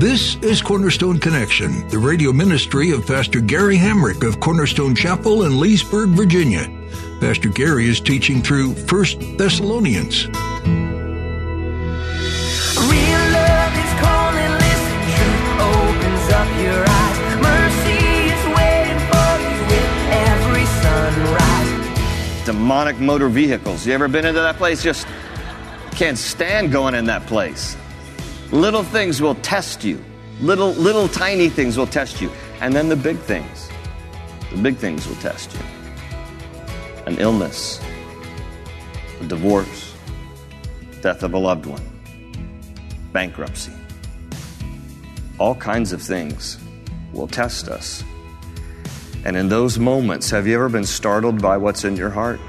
This is Cornerstone Connection, the radio ministry of Pastor Gary Hamrick of Cornerstone Chapel in Leesburg, Virginia. Pastor Gary is teaching through 1 Thessalonians. Real love is calling, listen, truth opens up your eyes. Mercy is waiting for you with every sunrise. demonic motor vehicles. You ever been into that place? Just can't stand going in that place. Little things will test you. Little little tiny things will test you. And then the big things. The big things will test you. An illness, a divorce, death of a loved one, bankruptcy. All kinds of things will test us. And in those moments, have you ever been startled by what's in your heart?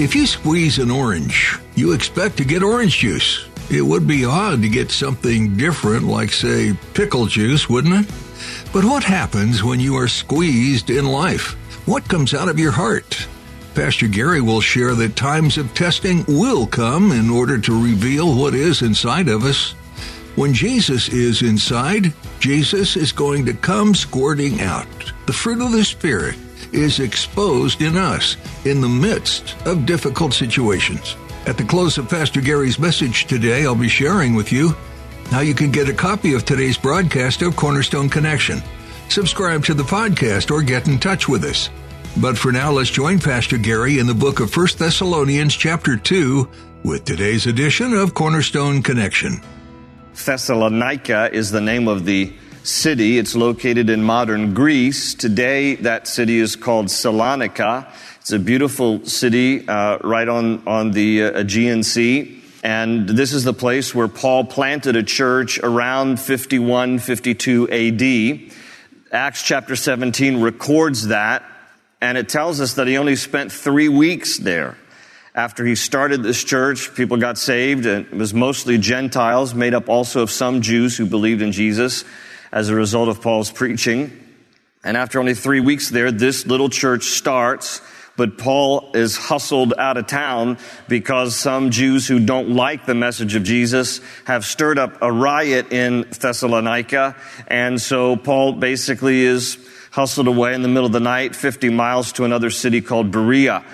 If you squeeze an orange, you expect to get orange juice. It would be odd to get something different, like, say, pickle juice, wouldn't it? But what happens when you are squeezed in life? What comes out of your heart? Pastor Gary will share that times of testing will come in order to reveal what is inside of us. When Jesus is inside, Jesus is going to come squirting out. The fruit of the Spirit is exposed in us in the midst of difficult situations. At the close of Pastor Gary's message today, I'll be sharing with you how you can get a copy of today's broadcast of Cornerstone Connection. Subscribe to the podcast or get in touch with us. But for now, let's join Pastor Gary in the book of 1 Thessalonians chapter 2 with today's edition of Cornerstone Connection. Thessalonica is the name of the city. It's located in modern Greece. Today, that city is called Salonika. It's a beautiful city uh, right on, on the uh, Aegean Sea. And this is the place where Paul planted a church around 51, 52 AD. Acts chapter 17 records that, and it tells us that he only spent three weeks there. After he started this church, people got saved, and it was mostly Gentiles, made up also of some Jews who believed in Jesus as a result of Paul's preaching. And after only three weeks there, this little church starts, but Paul is hustled out of town because some Jews who don't like the message of Jesus have stirred up a riot in Thessalonica. And so Paul basically is hustled away in the middle of the night, 50 miles to another city called Berea.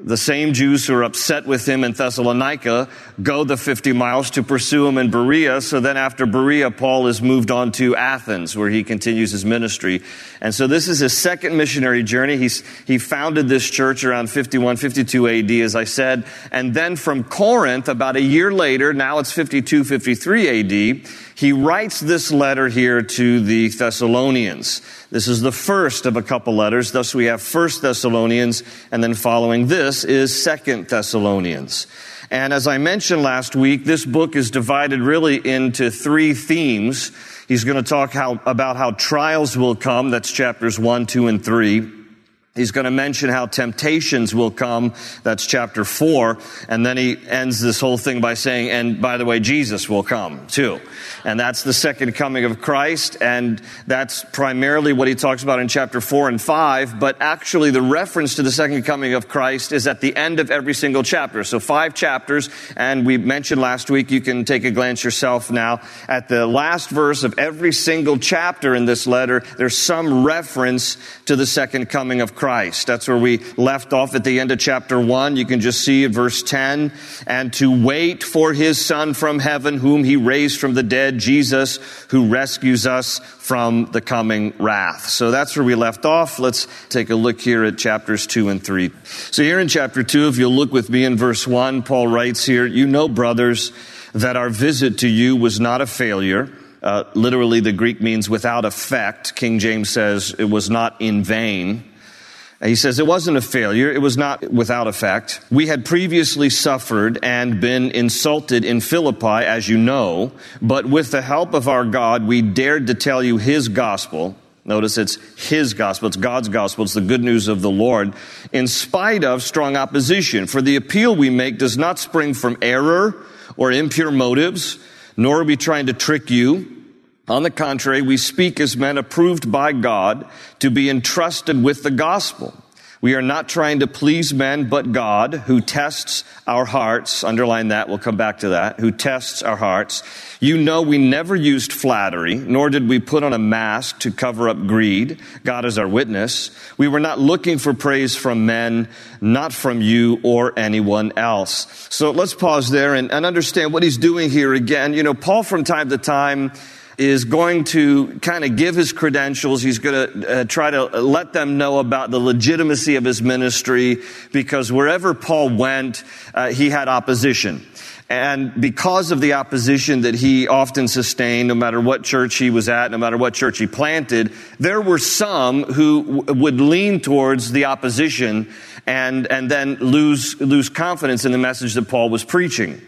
The same Jews who are upset with him in Thessalonica go the 50 miles to pursue him in Berea. So then after Berea, Paul is moved on to Athens where he continues his ministry. And so this is his second missionary journey. He's, he founded this church around 51, 52 AD, as I said. And then from Corinth, about a year later, now it's 52, 53 AD, he writes this letter here to the Thessalonians. This is the first of a couple letters. Thus we have First Thessalonians, and then following this is Second Thessalonians. And as I mentioned last week, this book is divided really into three themes. He's going to talk how, about how trials will come. That's chapters one, two, and three. He's going to mention how temptations will come. That's chapter four. And then he ends this whole thing by saying, and by the way, Jesus will come too. And that's the second coming of Christ. And that's primarily what he talks about in chapter four and five. But actually, the reference to the second coming of Christ is at the end of every single chapter. So five chapters. And we mentioned last week, you can take a glance yourself now at the last verse of every single chapter in this letter. There's some reference to the second coming of Christ. That's where we left off at the end of chapter 1. You can just see verse 10. And to wait for his Son from heaven, whom he raised from the dead, Jesus, who rescues us from the coming wrath. So that's where we left off. Let's take a look here at chapters 2 and 3. So here in chapter 2, if you'll look with me in verse 1, Paul writes here, You know, brothers, that our visit to you was not a failure. Uh, literally, the Greek means without effect. King James says it was not in vain. He says it wasn't a failure. It was not without effect. We had previously suffered and been insulted in Philippi, as you know, but with the help of our God, we dared to tell you his gospel. Notice it's his gospel. It's God's gospel. It's the good news of the Lord in spite of strong opposition. For the appeal we make does not spring from error or impure motives, nor are we trying to trick you. On the contrary, we speak as men approved by God to be entrusted with the gospel. We are not trying to please men, but God, who tests our hearts. Underline that. We'll come back to that. Who tests our hearts. You know we never used flattery, nor did we put on a mask to cover up greed. God is our witness. We were not looking for praise from men, not from you or anyone else. So let's pause there and, and understand what he's doing here again. You know, Paul from time to time is going to kind of give his credentials. He's going to uh, try to let them know about the legitimacy of his ministry because wherever Paul went, uh, he had opposition. And because of the opposition that he often sustained, no matter what church he was at, no matter what church he planted, there were some who w- would lean towards the opposition and, and then lose, lose confidence in the message that Paul was preaching.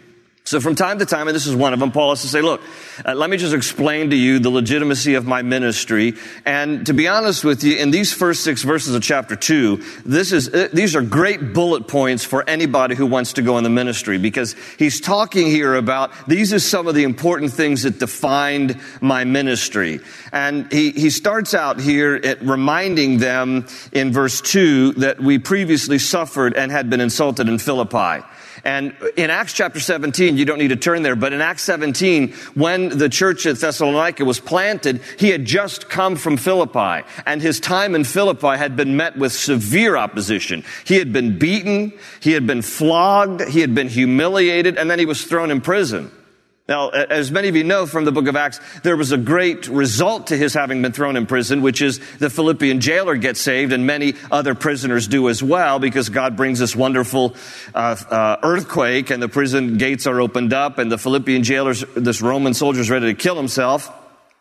So from time to time, and this is one of them, Paul has to say, look, uh, let me just explain to you the legitimacy of my ministry. And to be honest with you, in these first six verses of chapter two, this is, uh, these are great bullet points for anybody who wants to go in the ministry because he's talking here about these are some of the important things that defined my ministry. And he, he starts out here at reminding them in verse two that we previously suffered and had been insulted in Philippi. And in Acts chapter 17, you don't need to turn there, but in Acts 17, when the church at Thessalonica was planted, he had just come from Philippi, and his time in Philippi had been met with severe opposition. He had been beaten, he had been flogged, he had been humiliated, and then he was thrown in prison. Now, as many of you know from the book of Acts, there was a great result to his having been thrown in prison, which is the Philippian jailer gets saved and many other prisoners do as well because God brings this wonderful uh, uh, earthquake and the prison gates are opened up and the Philippian jailer, this Roman soldier is ready to kill himself.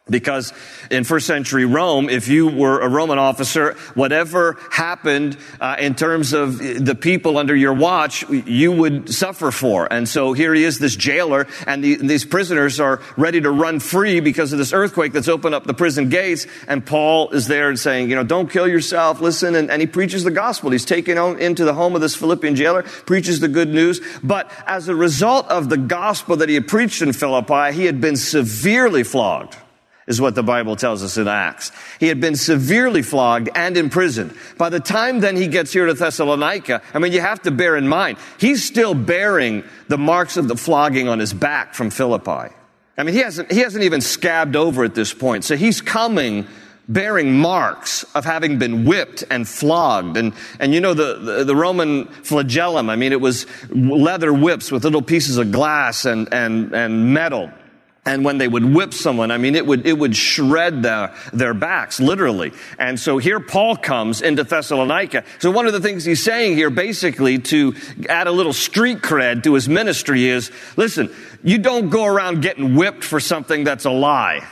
Because in first century Rome, if you were a Roman officer, whatever happened uh, in terms of the people under your watch, you would suffer for. And so here he is, this jailer, and, the, and these prisoners are ready to run free because of this earthquake that's opened up the prison gates. And Paul is there and saying, you know, don't kill yourself, listen. And, and he preaches the gospel. He's taken into the home of this Philippian jailer, preaches the good news. But as a result of the gospel that he had preached in Philippi, he had been severely flogged is what the Bible tells us in Acts. He had been severely flogged and imprisoned. By the time then he gets here to Thessalonica, I mean, you have to bear in mind, he's still bearing the marks of the flogging on his back from Philippi. I mean, he hasn't, he hasn't even scabbed over at this point. So he's coming bearing marks of having been whipped and flogged. And, and you know, the, the, the, Roman flagellum, I mean, it was leather whips with little pieces of glass and, and, and metal. And when they would whip someone, I mean, it would, it would shred their, their backs, literally. And so here Paul comes into Thessalonica. So one of the things he's saying here, basically, to add a little street cred to his ministry is, listen, you don't go around getting whipped for something that's a lie.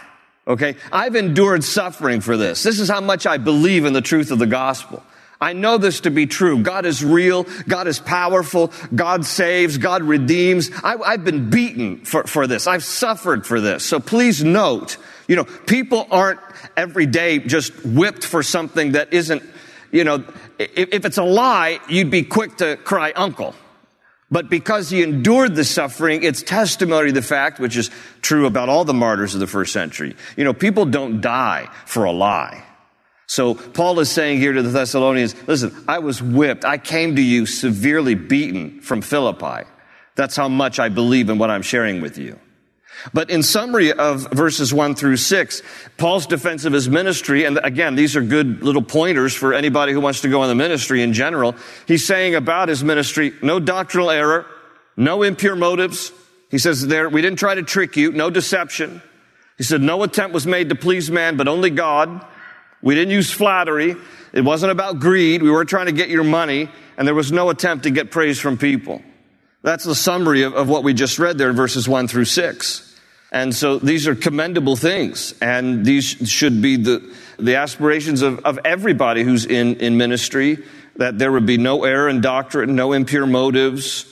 Okay? I've endured suffering for this. This is how much I believe in the truth of the gospel. I know this to be true. God is real. God is powerful. God saves. God redeems. I, have been beaten for, for this. I've suffered for this. So please note, you know, people aren't every day just whipped for something that isn't, you know, if, if it's a lie, you'd be quick to cry uncle. But because he endured the suffering, it's testimony to the fact, which is true about all the martyrs of the first century. You know, people don't die for a lie. So Paul is saying here to the Thessalonians, listen, I was whipped. I came to you severely beaten from Philippi. That's how much I believe in what I'm sharing with you. But in summary of verses one through six, Paul's defense of his ministry, and again, these are good little pointers for anybody who wants to go in the ministry in general. He's saying about his ministry, no doctrinal error, no impure motives. He says there, we didn't try to trick you, no deception. He said, no attempt was made to please man, but only God. We didn't use flattery. It wasn't about greed. We weren't trying to get your money, and there was no attempt to get praise from people. That's the summary of, of what we just read there in verses 1 through 6. And so these are commendable things. And these should be the, the aspirations of, of everybody who's in, in ministry that there would be no error in doctrine, no impure motives,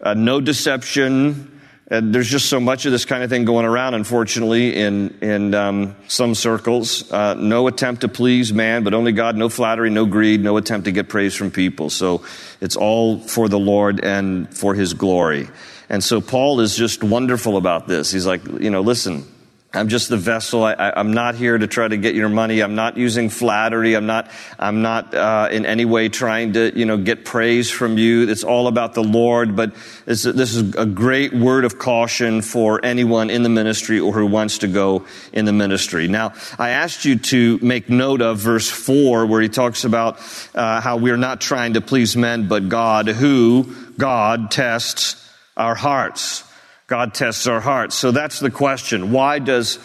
uh, no deception. And there's just so much of this kind of thing going around, unfortunately, in, in um, some circles. Uh, no attempt to please man, but only God. No flattery, no greed, no attempt to get praise from people. So it's all for the Lord and for his glory. And so Paul is just wonderful about this. He's like, you know, listen, I'm just the vessel. I, am not here to try to get your money. I'm not using flattery. I'm not. I'm not uh, in any way trying to, you know, get praise from you. It's all about the Lord. But this, this is a great word of caution for anyone in the ministry or who wants to go in the ministry. Now, I asked you to make note of verse four, where he talks about uh, how we're not trying to please men, but God, who God tests our hearts. God tests our hearts. So that's the question. Why does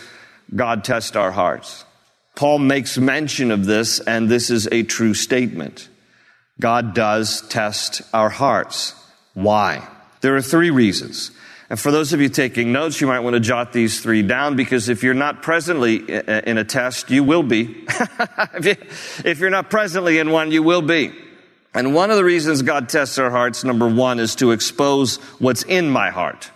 God test our hearts? Paul makes mention of this, and this is a true statement. God does test our hearts. Why? There are three reasons. And for those of you taking notes, you might want to jot these three down because if you're not presently in a test, you will be. if you're not presently in one, you will be. And one of the reasons God tests our hearts, number one, is to expose what's in my heart.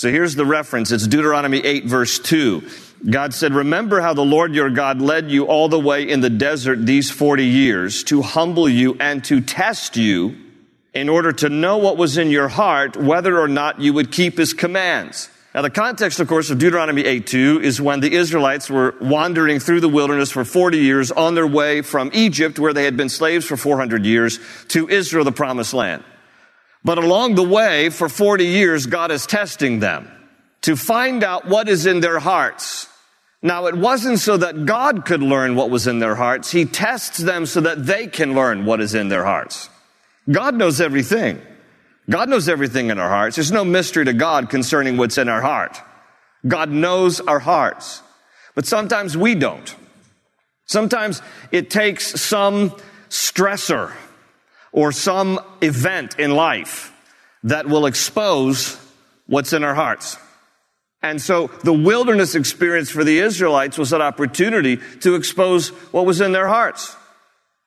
So here's the reference. It's Deuteronomy 8 verse 2. God said, remember how the Lord your God led you all the way in the desert these 40 years to humble you and to test you in order to know what was in your heart, whether or not you would keep his commands. Now, the context, of course, of Deuteronomy 8 2 is when the Israelites were wandering through the wilderness for 40 years on their way from Egypt, where they had been slaves for 400 years, to Israel, the promised land. But along the way, for 40 years, God is testing them to find out what is in their hearts. Now, it wasn't so that God could learn what was in their hearts. He tests them so that they can learn what is in their hearts. God knows everything. God knows everything in our hearts. There's no mystery to God concerning what's in our heart. God knows our hearts. But sometimes we don't. Sometimes it takes some stressor or some event in life that will expose what's in our hearts. And so the wilderness experience for the Israelites was an opportunity to expose what was in their hearts.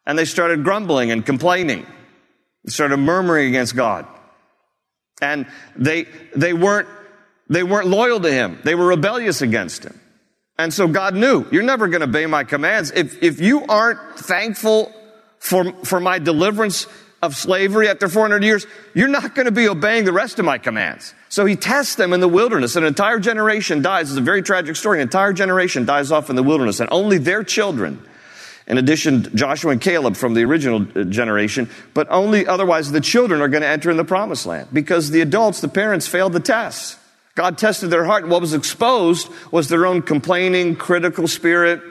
And they started grumbling and complaining. They started murmuring against God. And they, they weren't, they weren't loyal to Him. They were rebellious against Him. And so God knew, you're never going to obey my commands. If, if you aren't thankful for, for my deliverance of slavery after 400 years, you're not going to be obeying the rest of my commands. So he tests them in the wilderness. An entire generation dies. It's a very tragic story. An entire generation dies off in the wilderness, and only their children, in addition, Joshua and Caleb from the original uh, generation, but only otherwise the children are going to enter in the promised land because the adults, the parents, failed the test. God tested their heart. What was exposed was their own complaining, critical spirit,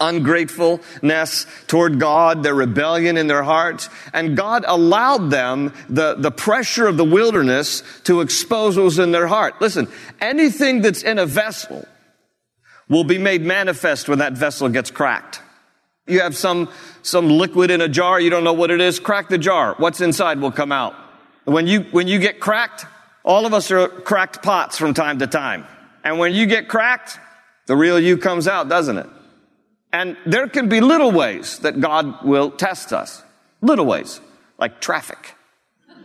ungratefulness toward God, their rebellion in their hearts. And God allowed them the, the pressure of the wilderness to expose what was in their heart. Listen, anything that's in a vessel will be made manifest when that vessel gets cracked. You have some, some liquid in a jar, you don't know what it is, crack the jar. What's inside will come out. When you, when you get cracked, all of us are cracked pots from time to time. And when you get cracked, the real you comes out, doesn't it? And there can be little ways that God will test us. Little ways, like traffic.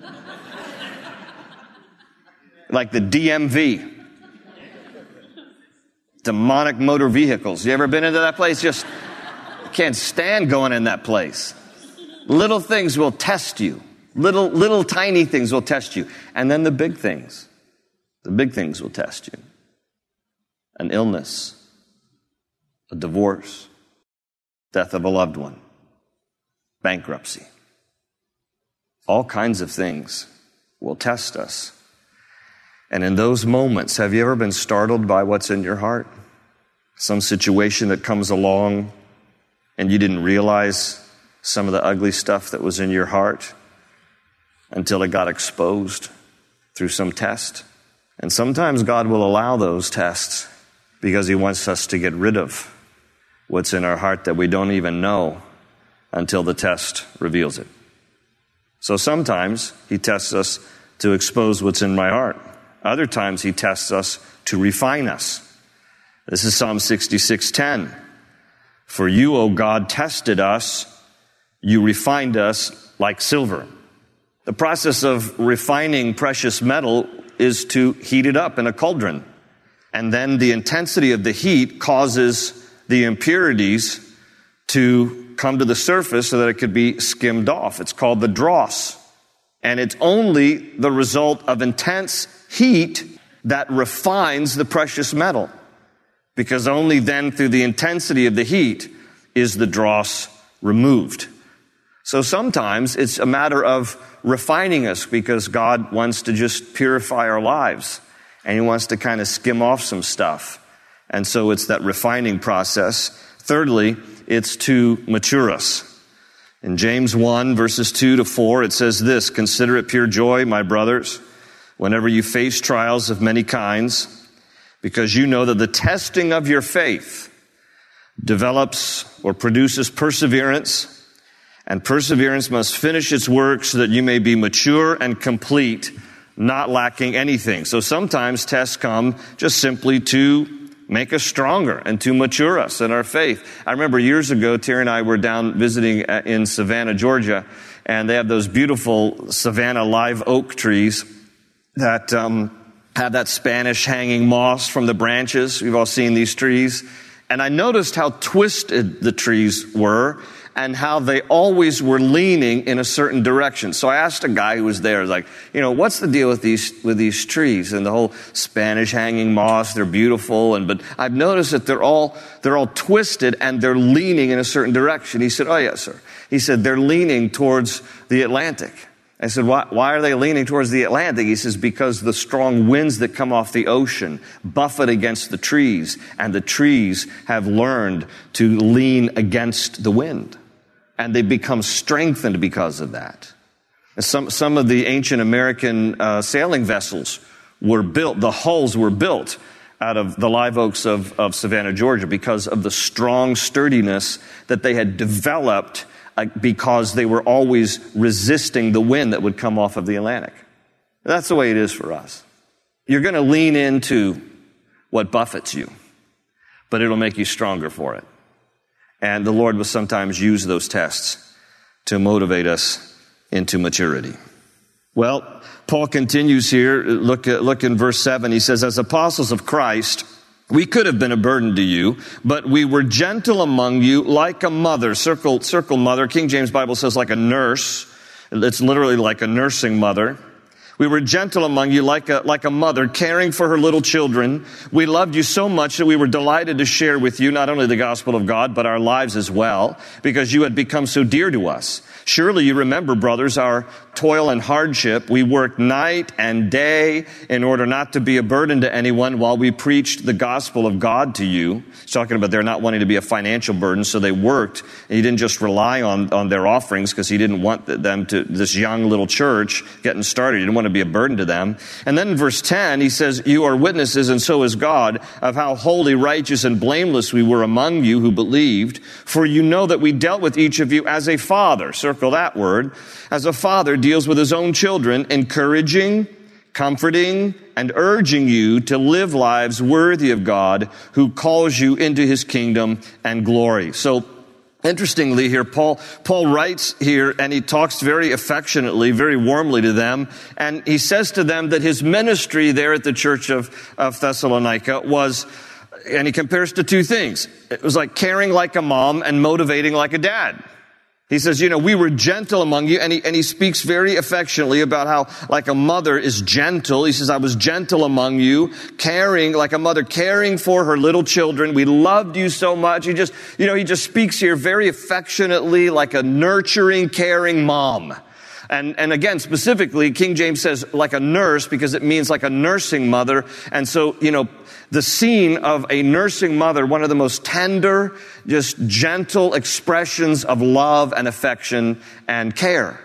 like the DMV. Demonic motor vehicles. You ever been into that place? Just can't stand going in that place. Little things will test you. Little, little tiny things will test you. And then the big things. The big things will test you. An illness, a divorce, death of a loved one, bankruptcy. All kinds of things will test us. And in those moments, have you ever been startled by what's in your heart? Some situation that comes along and you didn't realize some of the ugly stuff that was in your heart until it got exposed through some test. And sometimes God will allow those tests because He wants us to get rid of what's in our heart that we don't even know until the test reveals it. So sometimes he tests us to expose what's in my heart. Other times he tests us to refine us. This is Psalm 66:10. For you, O God, tested us, you refined us like silver. The process of refining precious metal is to heat it up in a cauldron. And then the intensity of the heat causes the impurities to come to the surface so that it could be skimmed off. It's called the dross. And it's only the result of intense heat that refines the precious metal. Because only then, through the intensity of the heat, is the dross removed. So sometimes it's a matter of refining us because God wants to just purify our lives and He wants to kind of skim off some stuff. And so it's that refining process. Thirdly, it's to mature us. In James 1, verses 2 to 4, it says this Consider it pure joy, my brothers, whenever you face trials of many kinds, because you know that the testing of your faith develops or produces perseverance, and perseverance must finish its work so that you may be mature and complete, not lacking anything. So sometimes tests come just simply to make us stronger and to mature us in our faith. I remember years ago, Terry and I were down visiting in Savannah, Georgia, and they have those beautiful Savannah live oak trees that um, have that Spanish hanging moss from the branches. We've all seen these trees. And I noticed how twisted the trees were and how they always were leaning in a certain direction. So I asked a guy who was there, like, you know, what's the deal with these with these trees and the whole Spanish hanging moss? They're beautiful, and but I've noticed that they're all they're all twisted and they're leaning in a certain direction. He said, "Oh yes, sir." He said they're leaning towards the Atlantic. I said, why, why, are they leaning towards the Atlantic? He says, because the strong winds that come off the ocean buffet against the trees, and the trees have learned to lean against the wind. And they become strengthened because of that. Some, some of the ancient American uh, sailing vessels were built, the hulls were built out of the live oaks of, of Savannah, Georgia, because of the strong sturdiness that they had developed Uh, because they were always resisting the wind that would come off of the Atlantic. That's the way it is for us. You're going to lean into what buffets you, but it'll make you stronger for it. And the Lord will sometimes use those tests to motivate us into maturity. Well, Paul continues here. Look, look in verse 7. He says, As apostles of Christ, we could have been a burden to you, but we were gentle among you like a mother. Circle, circle mother. King James Bible says like a nurse. It's literally like a nursing mother. We were gentle among you like a, like a mother caring for her little children. We loved you so much that we were delighted to share with you not only the gospel of God, but our lives as well, because you had become so dear to us. Surely you remember, brothers, our toil and hardship. We worked night and day in order not to be a burden to anyone while we preached the gospel of God to you. He's talking about they're not wanting to be a financial burden, so they worked. And he didn't just rely on, on their offerings because he didn't want them to, this young little church getting started. He didn't want to be a burden to them. And then in verse 10, he says, You are witnesses, and so is God, of how holy, righteous, and blameless we were among you who believed. For you know that we dealt with each of you as a father. Circle that word, as a father deals with his own children, encouraging, comforting, and urging you to live lives worthy of God who calls you into his kingdom and glory. So, Interestingly here, Paul, Paul writes here and he talks very affectionately, very warmly to them. And he says to them that his ministry there at the church of, of Thessalonica was, and he compares to two things. It was like caring like a mom and motivating like a dad. He says, you know, we were gentle among you, and he, and he speaks very affectionately about how, like a mother is gentle. He says, I was gentle among you, caring, like a mother caring for her little children. We loved you so much. He just, you know, he just speaks here very affectionately, like a nurturing, caring mom. And, and again, specifically, King James says like a nurse because it means like a nursing mother. And so, you know, the scene of a nursing mother, one of the most tender, just gentle expressions of love and affection and care.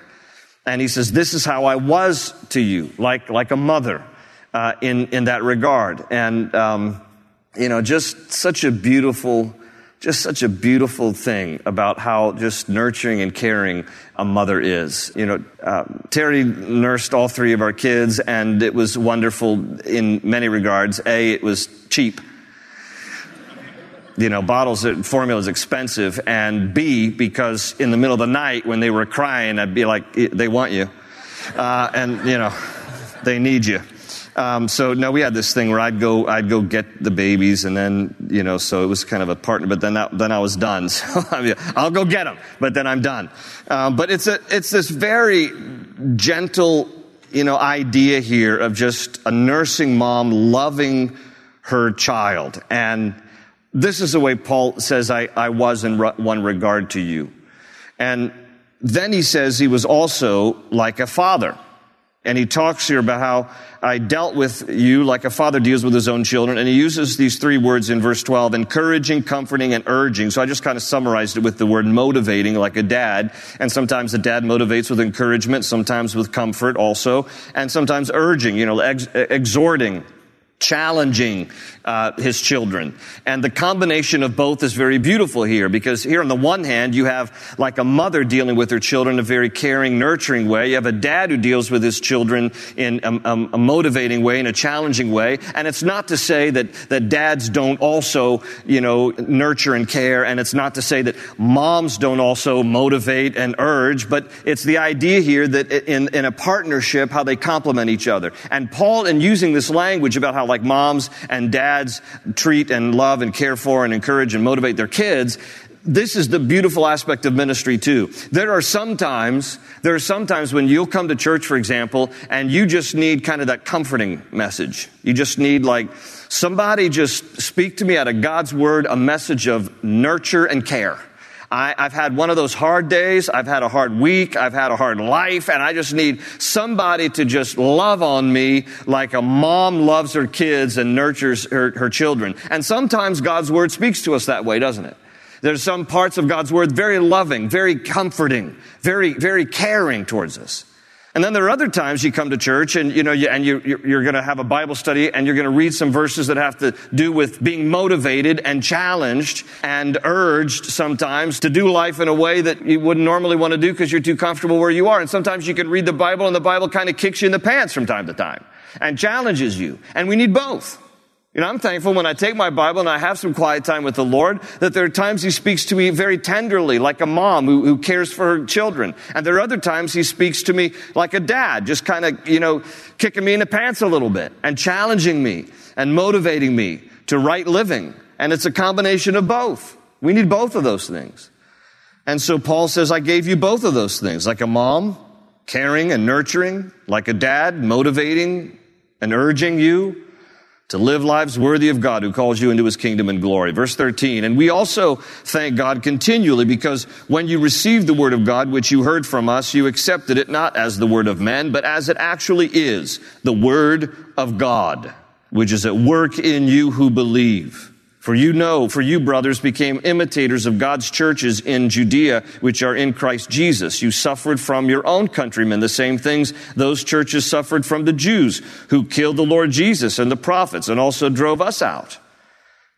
And he says, This is how I was to you, like, like a mother uh, in, in that regard. And, um, you know, just such a beautiful just such a beautiful thing about how just nurturing and caring a mother is. You know, uh, Terry nursed all three of our kids, and it was wonderful in many regards. A, it was cheap. you know, bottles of formula is expensive, and B, because in the middle of the night when they were crying, I'd be like, they want you. Uh, and, you know, they need you. Um, so no, we had this thing where I'd go, I'd go get the babies, and then you know, so it was kind of a partner. But then, that, then I was done. So I mean, I'll go get them, but then I'm done. Um, but it's a, it's this very gentle, you know, idea here of just a nursing mom loving her child, and this is the way Paul says I, I was in one regard to you, and then he says he was also like a father. And he talks here about how I dealt with you like a father deals with his own children. And he uses these three words in verse 12, encouraging, comforting, and urging. So I just kind of summarized it with the word motivating like a dad. And sometimes a dad motivates with encouragement, sometimes with comfort also, and sometimes urging, you know, ex- exhorting, challenging uh, his children. And the combination of both is very beautiful here because here on the one hand, you have like a mother dealing with her children in a very caring, nurturing way. You have a dad who deals with his children in a, a, a motivating way, in a challenging way. And it's not to say that, that dads don't also, you know, nurture and care. And it's not to say that moms don't also motivate and urge, but it's the idea here that in, in a partnership, how they complement each other. And Paul, in using this language about how like moms and dads treat and love and care for and encourage and motivate their kids, this is the beautiful aspect of ministry too. There are sometimes, there are sometimes when you'll come to church, for example, and you just need kind of that comforting message. You just need like, somebody just speak to me out of God's word, a message of nurture and care. I, have had one of those hard days. I've had a hard week. I've had a hard life. And I just need somebody to just love on me like a mom loves her kids and nurtures her, her children. And sometimes God's word speaks to us that way, doesn't it? There's some parts of God's word very loving, very comforting, very, very caring towards us. And then there are other times you come to church and, you know, you, and you, you're going to have a Bible study and you're going to read some verses that have to do with being motivated and challenged and urged sometimes to do life in a way that you wouldn't normally want to do because you're too comfortable where you are. And sometimes you can read the Bible and the Bible kind of kicks you in the pants from time to time and challenges you. And we need both. You know, I'm thankful when I take my Bible and I have some quiet time with the Lord that there are times He speaks to me very tenderly, like a mom who, who cares for her children. And there are other times He speaks to me like a dad, just kind of, you know, kicking me in the pants a little bit and challenging me and motivating me to right living. And it's a combination of both. We need both of those things. And so Paul says, I gave you both of those things, like a mom, caring and nurturing, like a dad, motivating and urging you to live lives worthy of God who calls you into his kingdom and glory. Verse 13. And we also thank God continually because when you received the word of God, which you heard from us, you accepted it not as the word of men, but as it actually is, the word of God, which is at work in you who believe. For you know, for you brothers became imitators of God's churches in Judea, which are in Christ Jesus. You suffered from your own countrymen the same things those churches suffered from the Jews who killed the Lord Jesus and the prophets and also drove us out.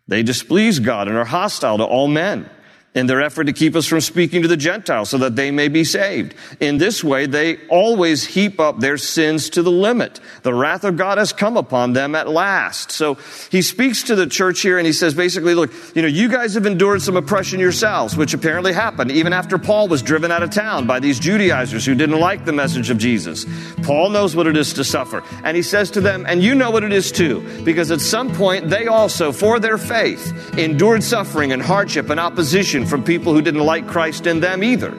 They displease God and are hostile to all men in their effort to keep us from speaking to the Gentiles so that they may be saved. In this way, they always heap up their sins to the limit. The wrath of God has come upon them at last. So he speaks to the church here and he says basically, look, you know, you guys have endured some oppression yourselves, which apparently happened even after Paul was driven out of town by these Judaizers who didn't like the message of Jesus. Paul knows what it is to suffer. And he says to them, and you know what it is too, because at some point they also, for their faith, endured suffering and hardship and opposition from people who didn't like Christ in them either.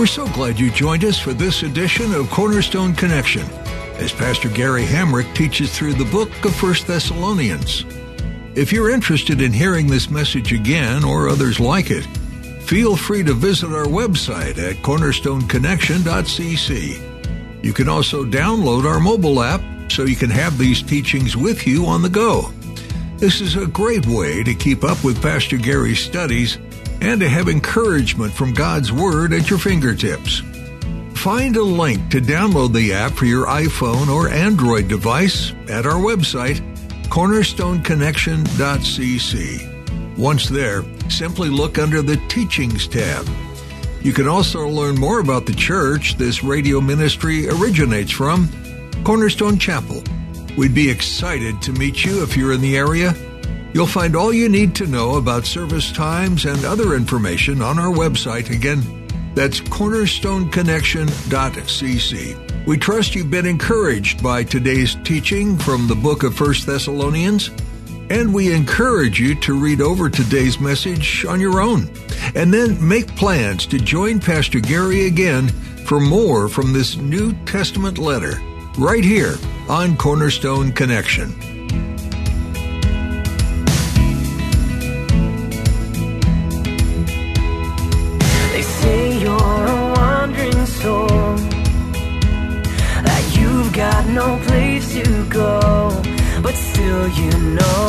We're so glad you joined us for this edition of Cornerstone Connection as Pastor Gary Hamrick teaches through the book of First Thessalonians. If you're interested in hearing this message again or others like it, feel free to visit our website at cornerstoneconnection.cc. You can also download our mobile app so you can have these teachings with you on the go. This is a great way to keep up with Pastor Gary's studies and to have encouragement from God's Word at your fingertips. Find a link to download the app for your iPhone or Android device at our website, cornerstoneconnection.cc. Once there, simply look under the Teachings tab. You can also learn more about the church this radio ministry originates from, Cornerstone Chapel. We'd be excited to meet you if you're in the area. You'll find all you need to know about service times and other information on our website. Again, that's cornerstoneconnection.cc. We trust you've been encouraged by today's teaching from the book of 1 Thessalonians, and we encourage you to read over today's message on your own, and then make plans to join Pastor Gary again for more from this New Testament letter, right here on Cornerstone Connection. They say you're a wandering soul, that you've got no place to go, but still you know,